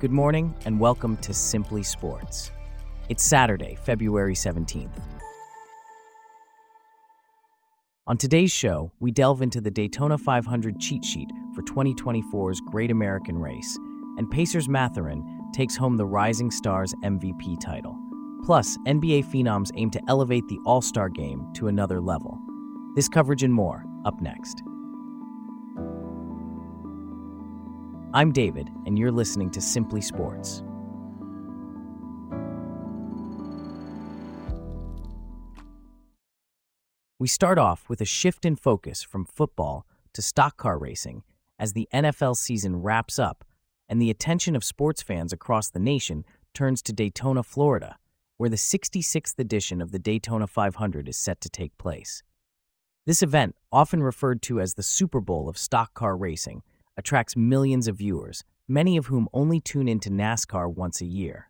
Good morning and welcome to Simply Sports. It's Saturday, February 17th. On today's show, we delve into the Daytona 500 cheat sheet for 2024's Great American Race, and Pacers Mathurin takes home the Rising Stars MVP title. Plus, NBA phenoms aim to elevate the All Star game to another level. This coverage and more up next. I'm David, and you're listening to Simply Sports. We start off with a shift in focus from football to stock car racing as the NFL season wraps up and the attention of sports fans across the nation turns to Daytona, Florida, where the 66th edition of the Daytona 500 is set to take place. This event, often referred to as the Super Bowl of stock car racing, attracts millions of viewers, many of whom only tune into NASCAR once a year.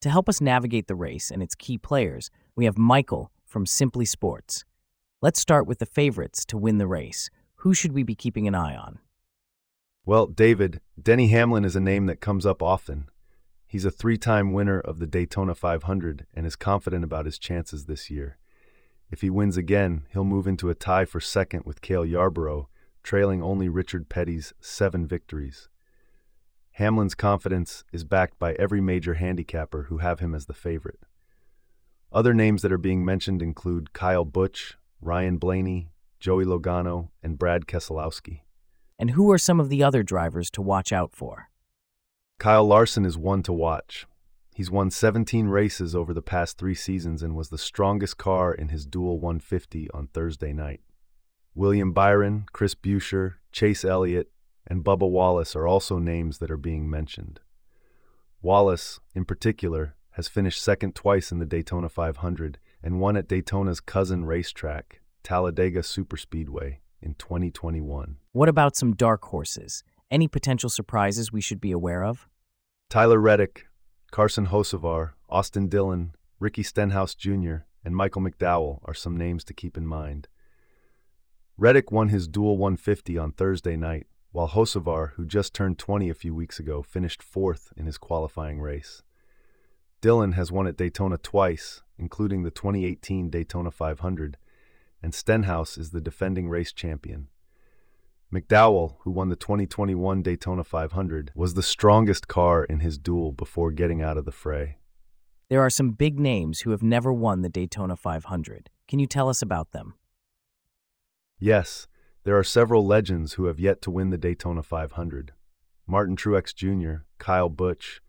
To help us navigate the race and its key players, we have Michael from Simply Sports. Let's start with the favorites to win the race. Who should we be keeping an eye on? Well, David, Denny Hamlin is a name that comes up often. He's a three time winner of the Daytona 500 and is confident about his chances this year. If he wins again, he'll move into a tie for second with Cale Yarborough trailing only Richard Petty's seven victories. Hamlin's confidence is backed by every major handicapper who have him as the favorite. Other names that are being mentioned include Kyle Busch, Ryan Blaney, Joey Logano, and Brad Keselowski. And who are some of the other drivers to watch out for? Kyle Larson is one to watch. He's won 17 races over the past three seasons and was the strongest car in his dual 150 on Thursday night. William Byron, Chris Buescher, Chase Elliott, and Bubba Wallace are also names that are being mentioned. Wallace, in particular, has finished second twice in the Daytona 500 and won at Daytona's cousin racetrack, Talladega Superspeedway, in 2021. What about some dark horses? Any potential surprises we should be aware of? Tyler Reddick, Carson Hocevar, Austin Dillon, Ricky Stenhouse Jr., and Michael McDowell are some names to keep in mind. Reddick won his dual 150 on Thursday night, while Hocevar, who just turned 20 a few weeks ago, finished fourth in his qualifying race. Dillon has won at Daytona twice, including the 2018 Daytona 500, and Stenhouse is the defending race champion. McDowell, who won the 2021 Daytona 500, was the strongest car in his duel before getting out of the fray. There are some big names who have never won the Daytona 500. Can you tell us about them? Yes, there are several legends who have yet to win the Daytona 500. Martin Truex Jr., Kyle Busch,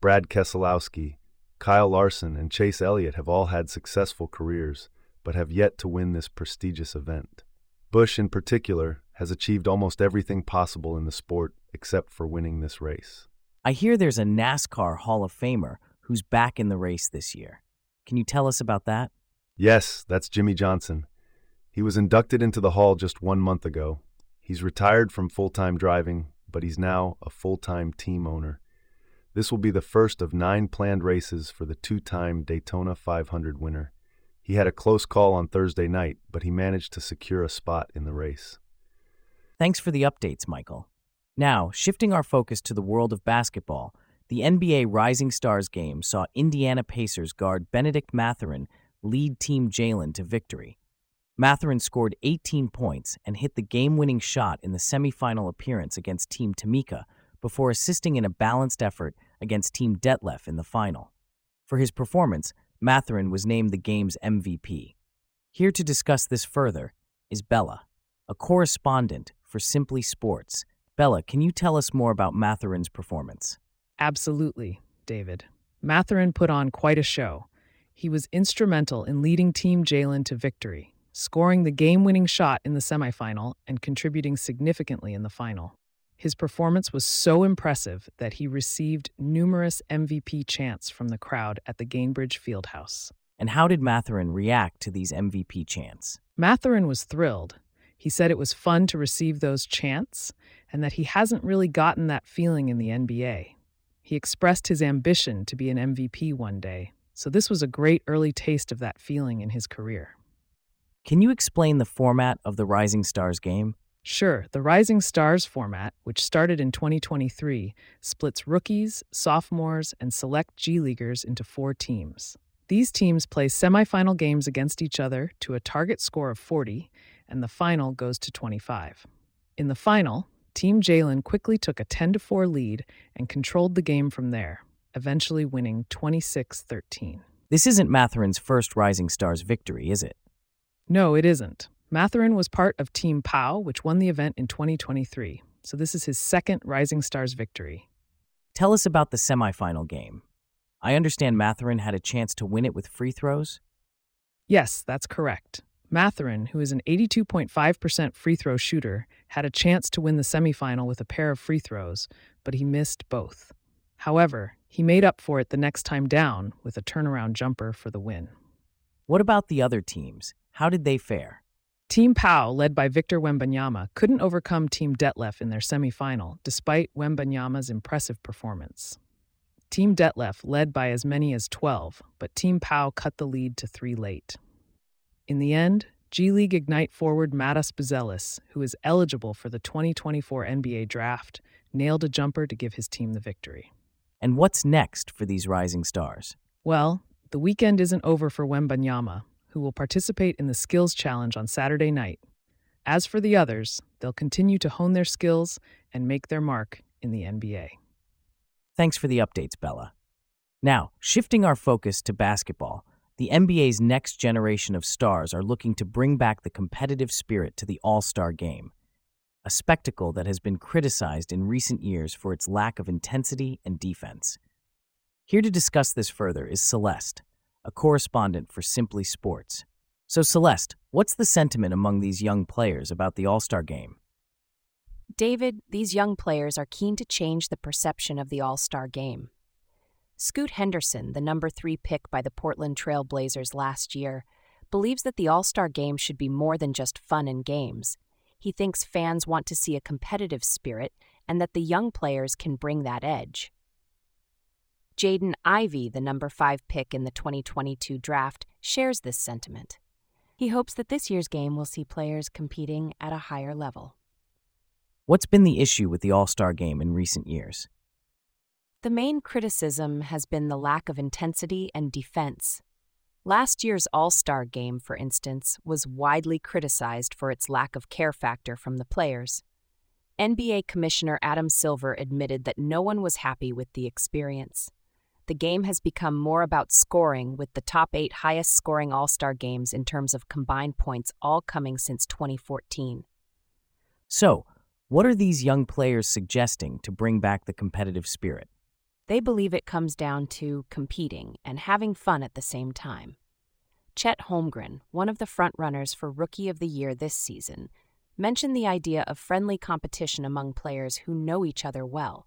Brad Keselowski, Kyle Larson, and Chase Elliott have all had successful careers, but have yet to win this prestigious event. Busch, in particular, has achieved almost everything possible in the sport except for winning this race. I hear there's a NASCAR Hall of Famer who's back in the race this year. Can you tell us about that? Yes, that's Jimmie Johnson. He was inducted into the Hall just one month ago. He's retired from full time driving, but he's now a full time team owner. This will be the first of nine planned races for the two time Daytona 500 winner. He had a close call on Thursday night, but he managed to secure a spot in the race. Thanks for the updates, Michael. Now, shifting our focus to the world of basketball, the NBA Rising Stars game saw Indiana Pacers guard Bennedict Mathurin lead Team Jalen to victory. Mathurin scored 18 points and hit the game winning shot in the semifinal appearance against Team Tamika before assisting in a balanced effort against Team Detlef in the final. For his performance, Mathurin was named the game's MVP. Here to discuss this further is Bella, a correspondent for Simply Sports. Bella, can you tell us more about Mathurin's performance? Absolutely, David. Mathurin put on quite a show. He was instrumental in leading Team Jalen to victory, scoring the game winning shot in the semifinal and contributing significantly in the final. His performance was so impressive that he received numerous MVP chants from the crowd at the Gainbridge Fieldhouse. And how did Mathurin react to these MVP chants? Mathurin was thrilled. He said it was fun to receive those chants and that he hasn't really gotten that feeling in the NBA. He expressed his ambition to be an MVP one day, so this was a great early taste of that feeling in his career. Can you explain the format of the Rising Stars game? Sure, the Rising Stars format, which started in 2023, splits rookies, sophomores, and select G Leaguers into four teams. These teams play semifinal games against each other to a target score of 40, and the final goes to 25. In the final, Team Jalen quickly took a 10 4 lead and controlled the game from there, eventually winning 26 13. This isn't Mathurin's first Rising Stars victory, is it? No, it isn't. Mathurin was part of Team Pau, which won the event in 2023, so this is his second Rising Stars victory. Tell us about the semifinal game. I understand Mathurin had a chance to win it with free throws? Yes, that's correct. Mathurin, who is an 82.5% free throw shooter, had a chance to win the semifinal with a pair of free throws, but he missed both. However, he made up for it the next time down with a turnaround jumper for the win. What about the other teams? How did they fare? Team Pau, led by Victor Wembanyama, couldn't overcome Team Detlef in their semifinal, despite Wembanyama's impressive performance. Team Detlef led by as many as 12, but Team Pau cut the lead to three late. In the end, G League Ignite forward Matas Buzelis, who is eligible for the 2024 NBA draft, nailed a jumper to give his team the victory. And what's next for these rising stars? Well, the weekend isn't over for Wembanyama, who will participate in the Skills Challenge on Saturday night. As for the others, they'll continue to hone their skills and make their mark in the NBA. Thanks for the updates, Bella. Now, shifting our focus to basketball, the NBA's next generation of stars are looking to bring back the competitive spirit to the All Star game, a spectacle that has been criticized in recent years for its lack of intensity and defense. Here to discuss this further is Celeste, a correspondent for Simply Sports. So, Celeste, what's the sentiment among these young players about the All Star game? David, these young players are keen to change the perception of the All Star game. Scoot Henderson, the number three pick by the Portland Trail Blazers last year, believes that the All Star game should be more than just fun and games. He thinks fans want to see a competitive spirit and that the young players can bring that edge. Jaden Ivey, the number five pick in the 2022 draft, shares this sentiment. He hopes that this year's game will see players competing at a higher level. What's been the issue with the All Star game in recent years? The main criticism has been the lack of intensity and defense. Last year's All Star game, for instance, was widely criticized for its lack of care factor from the players. NBA Commissioner Adam Silver admitted that no one was happy with the experience the game has become more about scoring, with the top eight highest scoring All Star games in terms of combined points all coming since 2014. So, what are these young players suggesting to bring back the competitive spirit? They believe it comes down to competing and having fun at the same time. Chet Holmgren, one of the frontrunners for Rookie of the Year this season, mentioned the idea of friendly competition among players who know each other well.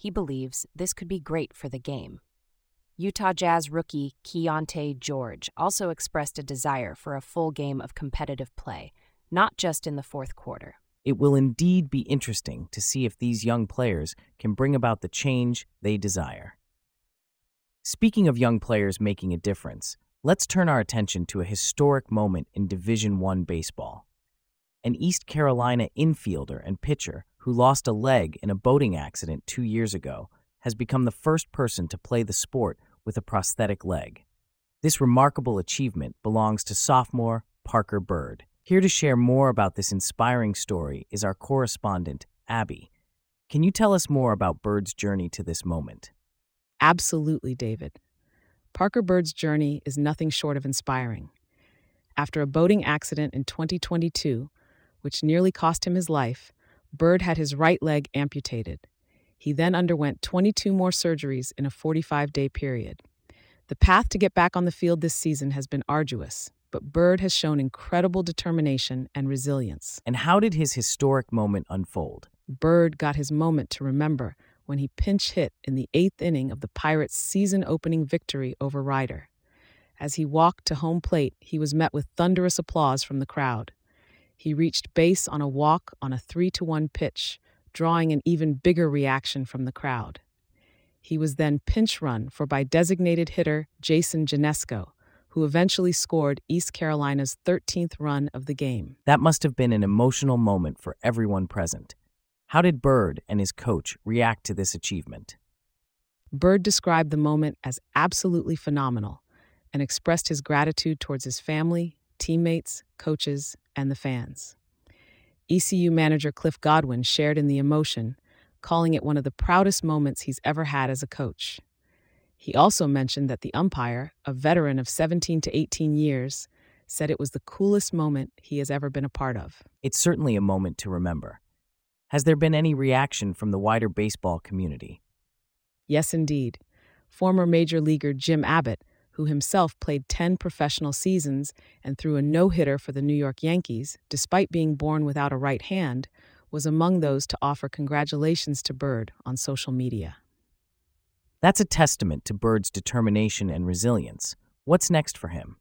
He believes this could be great for the game. Utah Jazz rookie Keyonte George also expressed a desire for a full game of competitive play, not just in the fourth quarter. It will indeed be interesting to see if these young players can bring about the change they desire. Speaking of young players making a difference, let's turn our attention to a historic moment in Division 1 baseball. An East Carolina infielder and pitcher who lost a leg in a boating accident two years ago, has become the first person to play the sport with a prosthetic leg. This remarkable achievement belongs to sophomore Parker Byrd. Here to share more about this inspiring story is our correspondent, Abby. Can you tell us more about Byrd's journey to this moment? Absolutely, David. Parker Byrd's journey is nothing short of inspiring. After a boating accident in 2022, which nearly cost him his life, Byrd had his right leg amputated. He then underwent 22 more surgeries in a 45 day period. The path to get back on the field this season has been arduous, but Byrd has shown incredible determination and resilience. And how did his historic moment unfold? Byrd got his moment to remember when he pinch hit in the eighth inning of the Pirates' season opening victory over Rider. As he walked to home plate, he was met with thunderous applause from the crowd. He reached base on a walk on a 3 to 1 pitch, drawing an even bigger reaction from the crowd. He was then pinch run for by designated hitter Jason Janesco, who eventually scored East Carolina's 13th run of the game. That must have been an emotional moment for everyone present. How did Byrd and his coach react to this achievement? Byrd described the moment as absolutely phenomenal and expressed his gratitude towards his family, teammates, coaches, and the fans. ECU manager Cliff Godwin shared in the emotion, calling it one of the proudest moments he's ever had as a coach. He also mentioned that the umpire, a veteran of 17 to 18 years, said it was the coolest moment he has ever been a part of. It's certainly a moment to remember. Has there been any reaction from the wider baseball community? Yes, indeed. Former Major Leaguer Jim Abbott, who himself played 10 professional seasons and threw a no hitter for the New York Yankees, despite being born without a right hand, was among those to offer congratulations to Byrd on social media. That's a testament to Byrd's determination and resilience. What's next for him?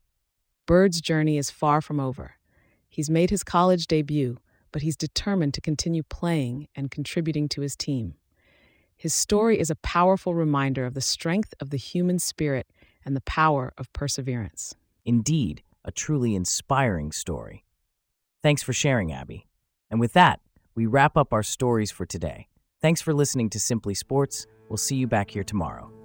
Byrd's journey is far from over. He's made his college debut, but he's determined to continue playing and contributing to his team. His story is a powerful reminder of the strength of the human spirit and the power of perseverance. Indeed, a truly inspiring story. Thanks for sharing, Abby. And with that, we wrap up our stories for today. Thanks for listening to Simply Sports. We'll see you back here tomorrow.